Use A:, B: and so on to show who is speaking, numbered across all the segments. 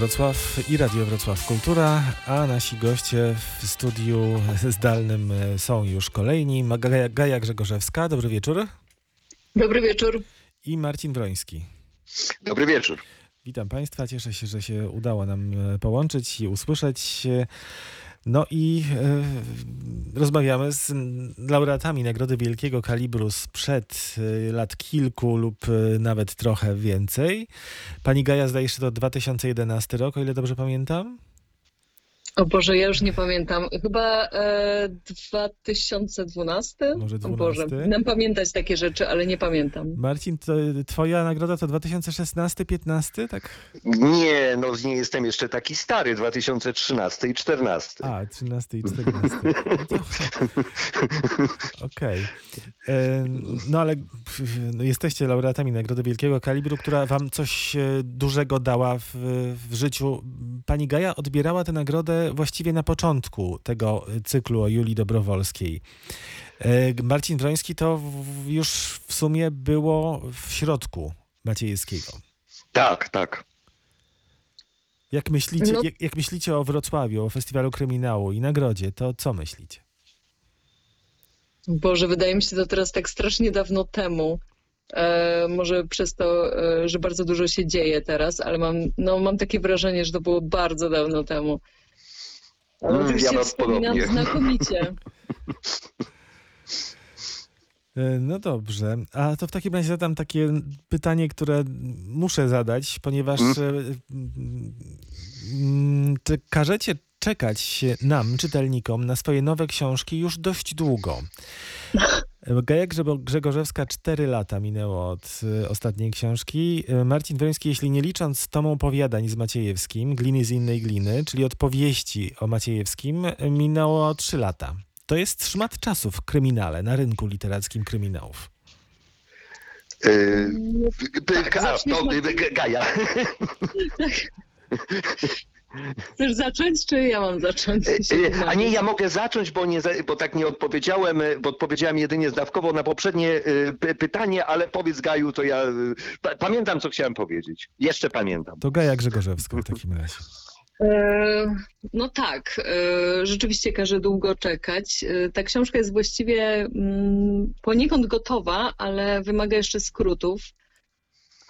A: Wrocław i Radio Wrocław Kultura, a nasi goście w studiu zdalnym są już kolejni. Gaja, Gaja Grzegorzewska, dobry wieczór.
B: Dobry wieczór.
A: I Marcin Wroński.
C: Dobry wieczór.
A: Witam Państwa, cieszę się, że się udało nam połączyć i usłyszeć. No i e, rozmawiamy z laureatami Nagrody Wielkiego Kalibru sprzed e, lat kilku lub e, nawet trochę więcej. Pani Gaja zdaje się to 2011 rok, o ile dobrze pamiętam?
B: O Boże, ja już nie pamiętam. Chyba e, 2012?
A: Może 12?
B: O Boże, nam pamiętać takie rzeczy, ale nie pamiętam.
A: Marcin, to twoja nagroda to 2016-15, tak?
C: Nie, no nie jestem jeszcze taki stary, 2013 i 14.
A: A, 13 i 14. Okej. Okay. No ale no, jesteście laureatami Nagrody Wielkiego Kalibru, która wam coś dużego dała w, w życiu. Pani Gaja odbierała tę nagrodę właściwie na początku tego cyklu o Julii Dobrowolskiej. Marcin Wroński to już w sumie było w środku Maciejewskiego.
C: Tak, tak.
A: Jak myślicie, no. jak, jak myślicie o Wrocławiu, o Festiwalu Kryminału i nagrodzie, to co myślicie?
B: Boże, wydaje mi się to teraz tak strasznie dawno temu. E, może przez to, e, że bardzo dużo się dzieje teraz, ale mam, no, mam takie wrażenie, że to było bardzo dawno temu. Ale
C: Mm, ja mam podobnie.
B: znakomicie.
A: E, No dobrze, a to w takim razie zadam takie pytanie, które muszę zadać, ponieważ mm. Czy każecie czekać nam, czytelnikom, na swoje nowe książki już dość długo. Gaja Grzegorzewska 4 lata minęło od y, ostatniej książki. Marcin Wroński, jeśli nie licząc tomu opowiadań z Maciejewskim, Gliny z innej gliny, czyli od powieści o Maciejewskim, minęło 3 lata. To jest szmat czasu w kryminale, na rynku literackim kryminałów.
C: Yy,
B: tak,
C: Gaja.
B: Chcesz zacząć, czy ja mam zacząć? się
C: Yy, A nie, ja mogę zacząć, bo, nie, bo tak nie odpowiedziałem, yy, bo odpowiedziałem jedynie zdawkowo na poprzednie py- pytanie, ale powiedz Gaju, to ja pa- pamiętam, co chciałem powiedzieć. Jeszcze pamiętam.
A: To Gaja Grzegorzewska w takim razie.
B: E, No tak, e, rzeczywiście każe długo czekać. E, Ta książka jest właściwie mm, poniekąd gotowa, ale wymaga jeszcze skrótów.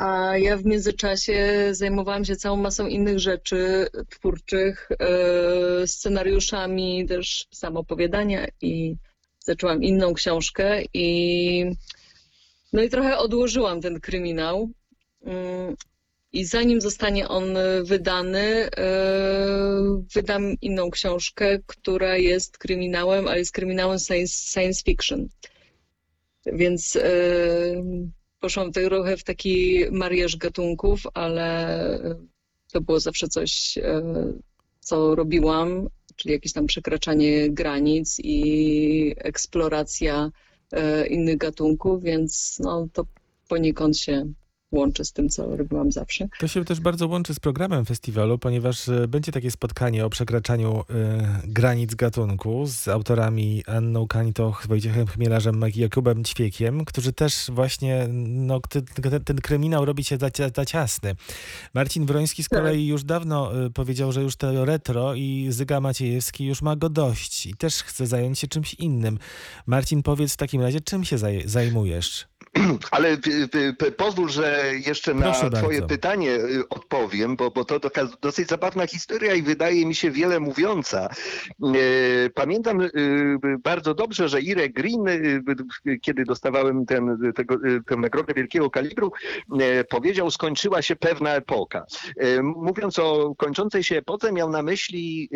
B: A ja w międzyczasie zajmowałam się całą masą innych rzeczy twórczych, e, scenariuszami, też samopowiadania i zaczęłam inną książkę i no i trochę odłożyłam ten kryminał. Mm, I zanim zostanie on wydany, e, wydam inną książkę, która jest kryminałem, ale jest kryminałem science, science fiction. Więc e, poszłam trochę w taki mariaż gatunków, ale to było zawsze coś, e, co robiłam, czyli jakieś tam przekraczanie granic i eksploracja e, innych gatunków, więc no, to poniekąd się łączy z tym, co robiłam zawsze.
A: To się też bardzo łączy z programem festiwalu, ponieważ e, będzie takie spotkanie o przekraczaniu e, granic gatunku z autorami Anną Kanitoch, Wojciechem Chmielarzem Jakubem Ćwiekiem, którzy też właśnie no, ten, ten, kryminał robi się za, za ciasny. Marcin Wroński z
B: Tak.
A: kolei już dawno e, powiedział, że już to retro i Zyga Maciejewski już ma go dość i też chce zająć się czymś innym. Marcin, powiedz w takim razie, czym się zaj zajmujesz?
C: Ale y, y, y, pozwól, że jeszcze na
A: Proszę
C: twoje
A: bardzo.
C: pytanie y, odpowiem, bo, bo to dosyć zabawna historia i wydaje mi się wiele mówiąca. Y, Pamiętam y, bardzo dobrze, że Irek Green, kiedy dostawałem ten, tego, tę nagrodę wielkiego kalibru, powiedział, skończyła się pewna epoka. Mówiąc o kończącej się epoce, miał na myśli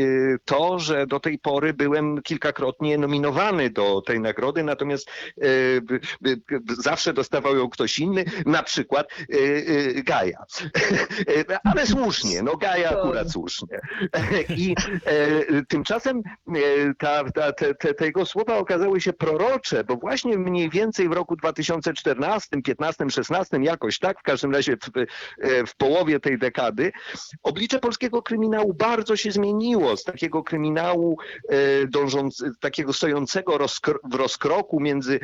C: to, że do tej pory byłem kilkakrotnie nominowany do tej nagrody, natomiast zawsze dostawał ją ktoś inny, na przykład Gaja. Ale słusznie, no Gaja akurat słusznie. I e, tymczasem e, ta, ta, te, te, te jego słowa okazały się prorocze, bo właśnie mniej więcej w roku 2014, 15, 16, jakoś tak, w każdym razie w, e, w połowie tej dekady, oblicze polskiego kryminału bardzo się zmieniło. Z takiego kryminału dążąc, takiego stojącego rozkro, w rozkroku między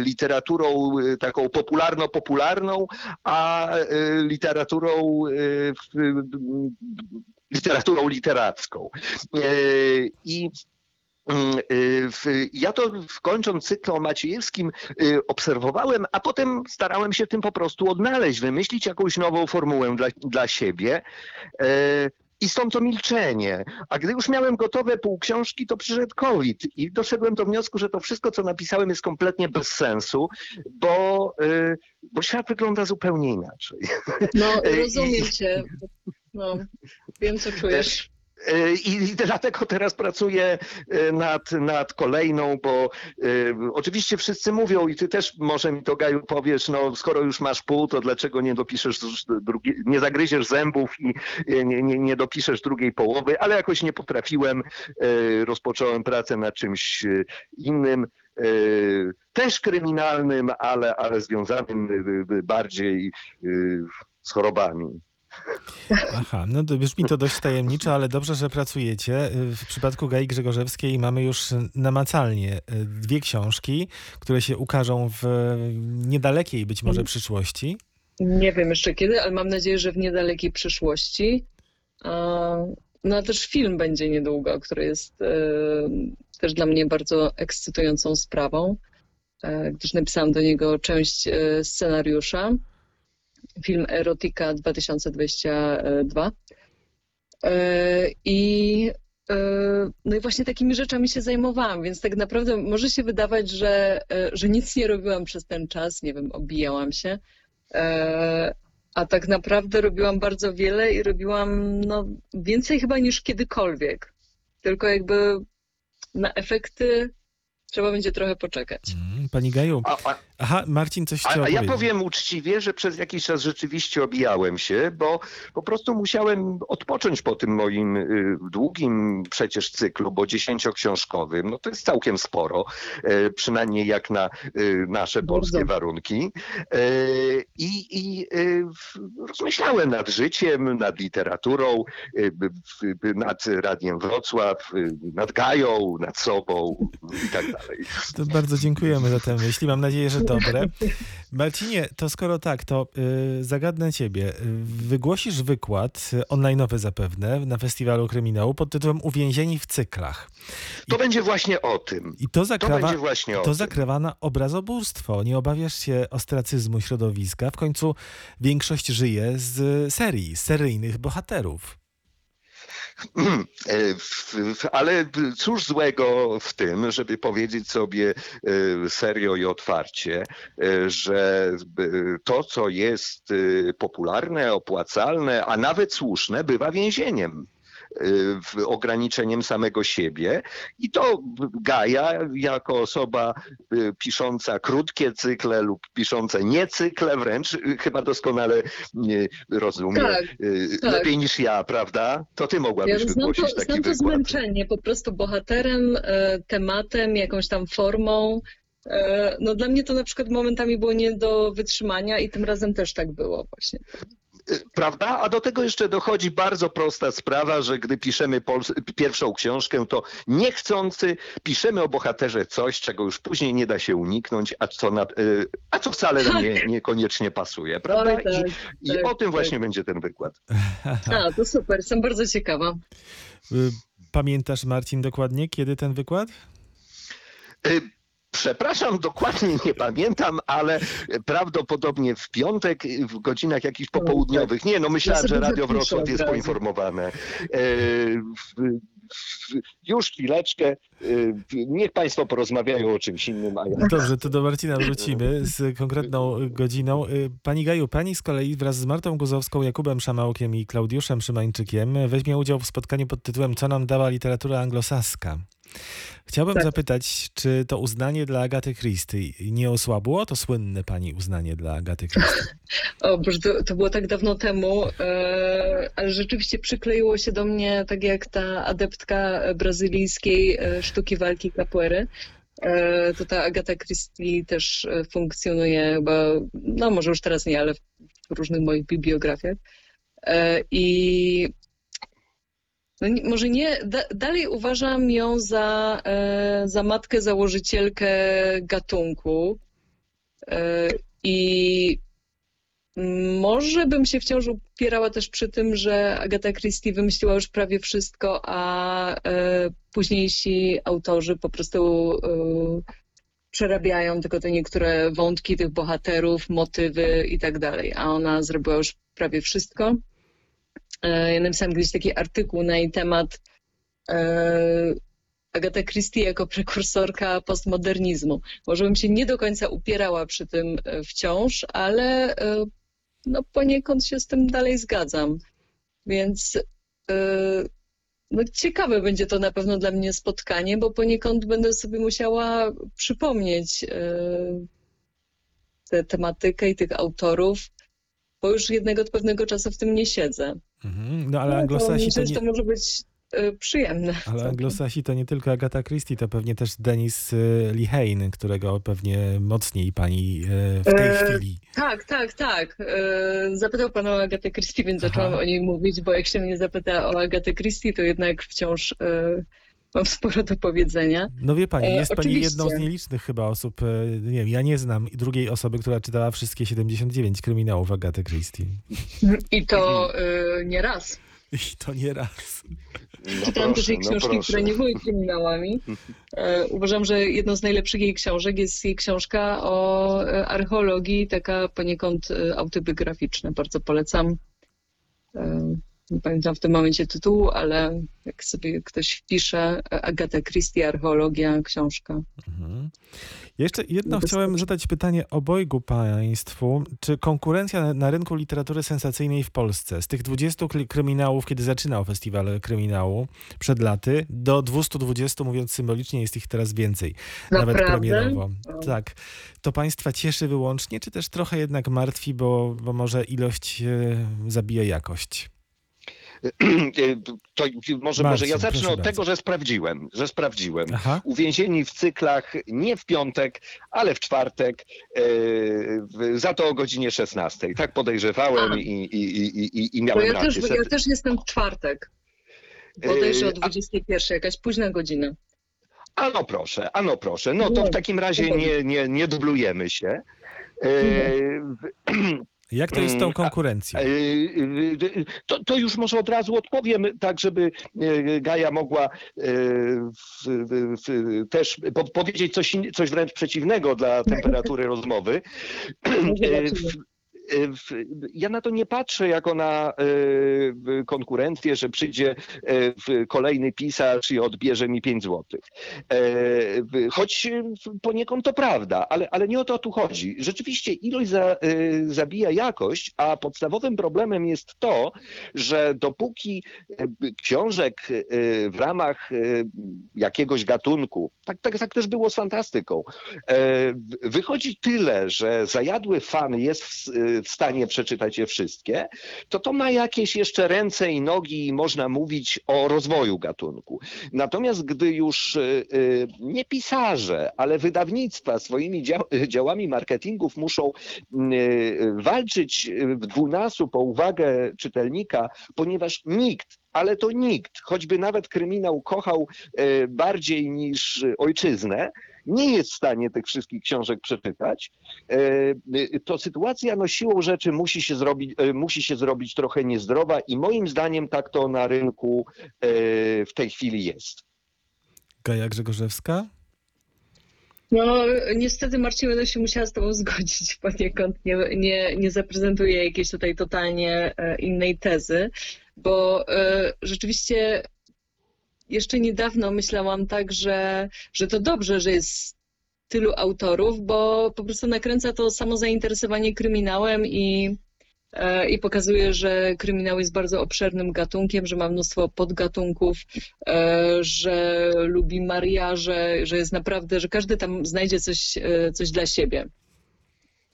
C: literaturą taką popularno-popularną, a a e, literaturą, e, w- literaturą literacką. I mm, ja to kończąc cykl o Maciejewskim obserwowałem, a potem starałem się tym po prostu odnaleźć, wymyślić jakąś nową formułę dla, dla siebie. I stąd to milczenie. A gdy już miałem gotowe pół książki, to przyszedł COVID i doszedłem do wniosku, że to wszystko, co napisałem, jest kompletnie bez sensu, bo, e, bo świat wygląda zupełnie inaczej.
B: No, rozumiem cię. No, wiem, co czujesz.
C: E, I dlatego teraz pracuję e, nad, nad kolejną, bo e, oczywiście wszyscy mówią i ty też może mi to Gaju powiesz, no skoro już masz pół, to dlaczego nie dopiszesz drugi, nie zagryziesz zębów i nie, nie, nie dopiszesz drugiej połowy, ale jakoś nie potrafiłem, rozpocząłem pracę nad czymś innym. Też kryminalnym, ale, ale związanym bardziej z chorobami.
A: Aha, no to brzmi to dość tajemniczo, ale dobrze, że pracujecie. W przypadku Gai Grzegorzewskiej mamy już namacalnie y, dwie książki, które się ukażą w niedalekiej być może przyszłości.
B: Nie wiem jeszcze kiedy, ale mam nadzieję, że w niedalekiej przyszłości. No a też film będzie niedługo, który jest e, też dla mnie bardzo ekscytującą sprawą, e, gdyż napisałam do niego część e, scenariusza. Film Erotika 2022. E, I e, no i właśnie takimi rzeczami się zajmowałam, więc tak naprawdę może się wydawać, że, e, że nic nie robiłam przez ten czas, nie wiem, obijałam się, a tak naprawdę robiłam bardzo wiele i robiłam no, więcej chyba niż kiedykolwiek. Tylko jakby na efekty trzeba będzie trochę poczekać.
A: Mm, Pani Gaju,
C: A, a,
A: aha, Marcin coś
C: A,
A: chciał
C: a ja
A: powiedzieć.
C: powiem uczciwie, że przez jakiś czas rzeczywiście obijałem się, bo po prostu musiałem odpocząć po tym moim y, długim przecież cyklu, bo dziesięcioksiążkowym, no to jest całkiem sporo, e, przynajmniej jak na y, nasze
B: Bardzo.
C: polskie warunki. E, I, i y, rozmyślałem nad życiem, nad literaturą, nad Radiem Wrocław, nad Gają, nad sobą i tak dalej.
A: To bardzo dziękujemy za te myśli. Mam nadzieję, że dobre. Marcinie, to skoro tak, to y, zagadnę ciebie. Wygłosisz wykład, y, online'owy zapewne, na Festiwalu Kryminału pod tytułem Uwięzieni w cyklach.
C: To będzie właśnie o tym.
A: I to
C: To
A: zakrawa,
C: będzie właśnie
A: to
C: tym.
A: zakrawa na obrazobóstwo. Nie obawiasz się ostracyzmu środowiska? W końcu większość żyje z serii, z seryjnych bohaterów.
C: E, Ale cóż złego w tym, żeby powiedzieć sobie e, serio i otwarcie, e, że to, co jest popularne, opłacalne, a nawet słuszne, bywa więzieniem. W- Ograniczeniem samego siebie. I to Gaja, jako osoba e, pisząca krótkie cykle lub pisząca nie cykle, wręcz e, chyba doskonale e, rozumie
B: Tak, tak.
C: lepiej niż ja, prawda? To ty
B: Ja
C: mogłabyś
B: to,
C: wygłosić taki
B: znam to zmęczenie, po prostu bohaterem, e, tematem, jakąś tam formą. E, No dla mnie to na przykład momentami było nie do wytrzymania i tym razem też tak było właśnie.
C: Prawda? A do tego jeszcze dochodzi bardzo prosta sprawa, że gdy piszemy pols- pierwszą książkę, to niechcący piszemy o bohaterze coś, czego już później nie da się uniknąć, a co, na, y, a co wcale nam nie, niekoniecznie pasuje. Prawda?
B: Tak,
C: I,
B: tak,
C: I o tym
B: tak.
C: właśnie będzie ten wykład.
B: A, to super, jestem bardzo ciekawa.
A: Y, Pamiętasz, Marcin, dokładnie, kiedy ten wykład?
C: Y, Przepraszam, dokładnie nie pamiętam, ale prawdopodobnie w piątek w godzinach jakichś popołudniowych. Nie, no myślałem, że Radio Wrocław jest poinformowane. E, Już chwileczkę. E, Niech Państwo porozmawiają o czymś innym, a ja
A: Dobrze, to do Marcina wrócimy z konkretną godziną. Y, Pani Gaju, pani z kolei wraz z Martą Guzowską, Jakubem Szamałkiem i Klaudiuszem Szymańczykiem weźmie udział w spotkaniu pod tytułem Co nam dała literatura anglosaska. Chciałbym
B: Tak.
A: zapytać, czy to uznanie dla Agaty Christie nie osłabło? To słynne pani uznanie dla Agaty Christie.
B: O, to, to było tak dawno temu, e, ale rzeczywiście przykleiło się do mnie tak jak ta adeptka brazylijskiej e, sztuki walki capoeiry. E, to ta Agata Christie też funkcjonuje chyba, no może już teraz nie, ale w różnych moich bibliografiach. I no, może nie, da, dalej uważam ją za, e, za matkę założycielkę gatunku. E, I może bym się wciąż upierała też przy tym, że Agatha Christie wymyśliła już prawie wszystko, a e, późniejsi autorzy po prostu e, przerabiają tylko te niektóre wątki tych bohaterów, motywy i tak dalej, a ona zrobiła już prawie wszystko. E, Ja napisałam gdzieś taki artykuł na jej temat e, Agatha Christie jako prekursorka postmodernizmu. Może bym się nie do końca upierała przy tym e, wciąż, ale no poniekąd się z tym dalej zgadzam. Więc no ciekawe będzie to na pewno dla mnie spotkanie, bo poniekąd będę sobie musiała przypomnieć tę tematykę i tych autorów, bo już jednego od pewnego czasu w tym nie siedzę.
A: Mhm. No ale
B: No, to
A: anglosasi to nie...
B: to może być e, przyjemne.
A: Ale anglosasi to nie tylko Agatha Christie, to pewnie też Denis y, Lehane, którego pewnie mocniej pani y, w tej
B: E,
A: chwili.
B: Tak, tak, tak. E, Zapytał pan o Agatę Christie, więc
A: Aha.
B: zaczęłam o niej mówić, bo jak się mnie zapyta o Agatę Christie, to jednak wciąż e, mam sporo do powiedzenia.
A: No wie pani,
B: E,
A: jest pani
B: oczywiście.
A: jedną z nielicznych chyba osób, e, nie wiem, ja nie znam drugiej osoby, która czytała wszystkie 79 kryminałów Agaty Christie.
B: I to e, nie raz.
A: I to nie raz.
C: No
B: Czytałam też jej
C: proszę, no
B: książki,
C: proszę.
B: które nie były kryminałami. E, Uważam, że jedną z najlepszych jej książek jest jej książka o e, archeologii, taka poniekąd e, autobiograficzna. Bardzo polecam. E, Nie pamiętam w tym momencie tytułu, ale jak sobie ktoś wpisze e, Agatha Christie, archeologia, książka.
A: Mhm. Jeszcze jedno
B: No
A: chciałem zadać pytanie obojgu państwu. Czy konkurencja na, na rynku literatury sensacyjnej w Polsce z tych 20 kry- kryminałów, kiedy zaczynał festiwal kryminału przed laty, do 220, mówiąc symbolicznie, jest ich teraz więcej, nawet
B: Naprawdę?
A: premierowo.
B: O.
A: Tak. To państwa cieszy wyłącznie, czy też trochę jednak martwi, bo, bo może ilość e, zabija jakość?
C: To może, może ja zacznę od
A: bardzo.
C: tego, że sprawdziłem, że sprawdziłem.
A: Aha.
C: Uwięzieni w cyklach nie w piątek, ale w czwartek, e, za to o godzinie 16. Tak podejrzewałem
B: A.
C: i, i, i, i, miałem
B: ja
C: rację.
B: też, ja też jestem w czwartek. Bodajże o
C: E, a-
B: 21, jakaś późna godzina.
C: Ano proszę, ano proszę. No to w takim razie nie, nie, nie dublujemy się. E, w-
A: Jak to jest z tą
C: Mm,
A: konkurencją?
C: E, e, To, to już może od razu odpowiem, tak żeby e, Gaja mogła w, w, w, też po, powiedzieć coś, coś wręcz przeciwnego dla temperatury rozmowy. W- Ja na to nie patrzę jako na w konkurencję, że przyjdzie w kolejny pisarz i odbierze mi 5 złotych. E, Choć poniekąd to prawda, ale, ale nie o to tu chodzi. Rzeczywiście ilość za, zabija jakość, a podstawowym problemem jest to, że dopóki książek w ramach jakiegoś gatunku, tak, tak, tak też było z fantastyką, e, wychodzi tyle, że zajadły fan jest w, w stanie przeczytać je wszystkie, to to ma jakieś jeszcze ręce i nogi i można mówić o rozwoju gatunku. Natomiast gdy już e, e, nie pisarze, ale wydawnictwa swoimi dzia- działami marketingów muszą m, e, walczyć w dwunastu po uwagę czytelnika, ponieważ nikt ale to nikt, choćby nawet kryminał kochał bardziej niż ojczyznę, nie jest w stanie tych wszystkich książek przeczytać, e, e, to sytuacja no, siłą rzeczy musi się, zrobić, e, musi się zrobić trochę niezdrowa i moim zdaniem tak to na rynku w tej chwili jest.
A: Gaja Grzegorzewska?
B: No, niestety Marcin, będę się musiała z tobą zgodzić poniekąd. Nie, nie, nie zaprezentuję jakiejś tutaj totalnie innej tezy, bo e, rzeczywiście jeszcze niedawno myślałam tak, że, że to dobrze, że jest tylu autorów, bo po prostu nakręca to samo zainteresowanie kryminałem i, e, i pokazuje, że kryminał jest bardzo obszernym gatunkiem, że ma mnóstwo podgatunków, e, że lubi mariaże, że jest naprawdę, że każdy tam znajdzie coś, e, coś dla siebie.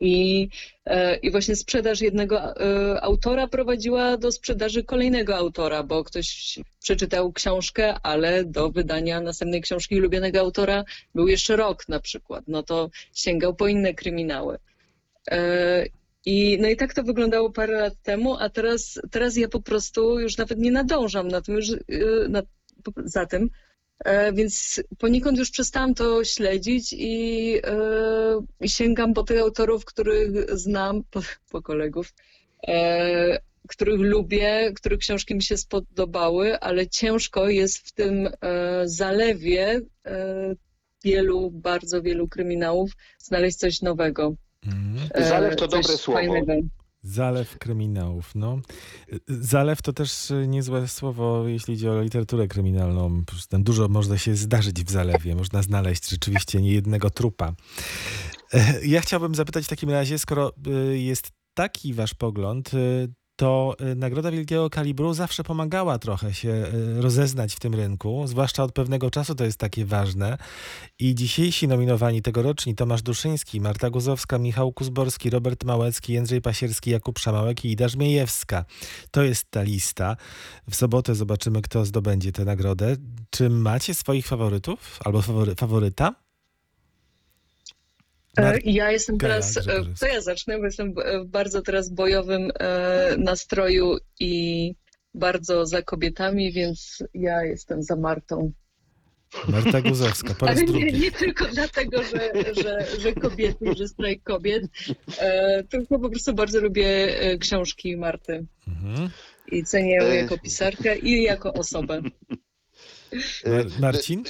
B: I, e, I właśnie sprzedaż jednego e, autora prowadziła do sprzedaży kolejnego autora, bo ktoś przeczytał książkę, ale do wydania następnej książki ulubionego autora był jeszcze rok na przykład. No to sięgał po inne kryminały. E, I, no i tak to wyglądało parę lat temu, a teraz, teraz ja po prostu już nawet nie nadążam na tym, już, na, za tym, Więc poniekąd już przestałam to śledzić i, e, i sięgam po tych autorów, których znam, po, po kolegów, e, których lubię, których książki mi się spodobały, ale ciężko jest w tym e, zalewie e, wielu, bardzo wielu kryminałów znaleźć coś nowego. E,
C: Zalew to
B: coś
C: dobre słowo.
B: fajnego.
A: Zalew kryminałów, no. Zalew to też niezłe słowo, jeśli chodzi o literaturę kryminalną. Tam dużo można się zdarzyć w zalewie. Można znaleźć rzeczywiście niejednego trupa. E, Ja chciałbym zapytać w takim razie, skoro y, jest taki wasz pogląd, y, to y, Nagroda Wielkiego Kalibru zawsze pomagała trochę się y, rozeznać w tym rynku, zwłaszcza od pewnego czasu to jest takie ważne. I dzisiejsi nominowani tegoroczni Tomasz Duszyński, Marta Guzowska, Michał Kuzborski, Robert Małecki, Jędrzej Pasierski, Jakub Szamałek i Ida Żmiejewska. To jest ta lista. W sobotę zobaczymy, kto zdobędzie tę nagrodę. Czy macie swoich faworytów albo fawory, faworyta?
B: E,
A: Mar-
B: Ja jestem teraz, e, to ja zacznę, bo jestem w bardzo teraz bojowym e, nastroju i bardzo za kobietami, więc ja jestem za Martą.
A: Marta Guzowska, po raz
B: Ale nie, nie tylko dlatego, że, że, że kobiety, że strajk kobiet, e, tylko po prostu bardzo lubię e, książki Marty
A: Mhm.
B: i cenię ją
C: E.
B: jako pisarkę i jako osobę.
A: Mar- Marcin?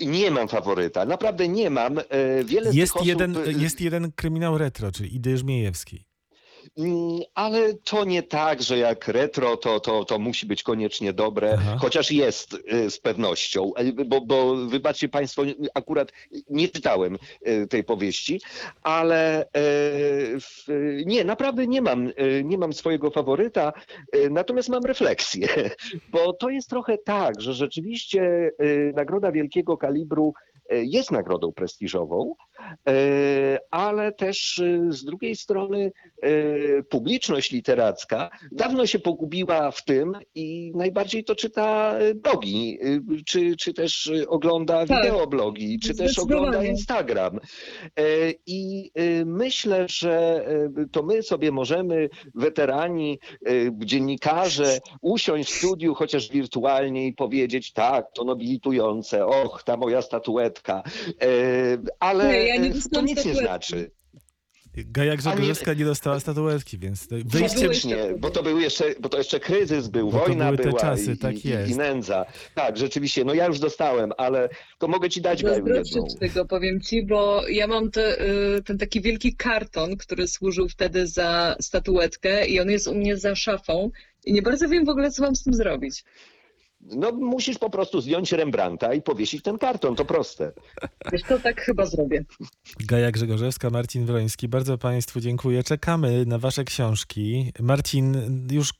C: Y, Nie mam faworyta, naprawdę nie mam. E, Wiele
A: Jest
C: osób,
A: jeden, jest jeden kryminał retro, czyli Idy Żmiejewskiej.
C: Mm, Ale to nie tak, że jak retro, to, to, to musi być koniecznie dobre,
A: Aha.
C: chociaż jest y, z pewnością, E, bo, bo wybaczcie Państwo, akurat nie czytałem y, tej powieści, ale nie, naprawdę nie mam, y, nie mam swojego faworyta, y, natomiast mam refleksję, bo to jest trochę tak, że rzeczywiście y, Nagroda Wielkiego Kalibru y, jest nagrodą prestiżową, ale też y, z drugiej strony publiczność literacka dawno się pogubiła w tym i najbardziej to czyta e, blogi, y, czy, czy też ogląda
B: Tak.
C: wideoblogi, czy też ogląda. Instagram. E, I myślę, że to my sobie możemy, weterani, dziennikarze, usiąść w studiu, chociaż wirtualnie i powiedzieć, tak, to nobilitujące, och, ta moja statuetka, E, ale
B: Nie, ja nie
C: e, to nic nie znaczy.
A: Gaja Grzegorzewska nie dostała statuetki, więc
C: Faktycznie, bo to był jeszcze, bo to jeszcze kryzys był,
A: Bo
C: wojna
A: były te
C: była
A: czasy,
C: i,
A: tak
C: i,
A: jest.
C: i nędza. Tak, rzeczywiście, no ja już dostałem, ale to mogę ci dać Gaju, jedną.
B: Tego, powiem ci, bo ja mam te, y, ten taki wielki karton, który służył wtedy za statuetkę i on jest u mnie za szafą i nie bardzo wiem w ogóle, co mam z tym zrobić.
C: No musisz po prostu zdjąć Rembrandta i powiesić ten karton, to proste.
B: Wiesz, to tak chyba zrobię.
A: Gaja Grzegorzewska, Marcin Wroński. Bardzo Państwu dziękuję. Czekamy na Wasze książki. Marcin, już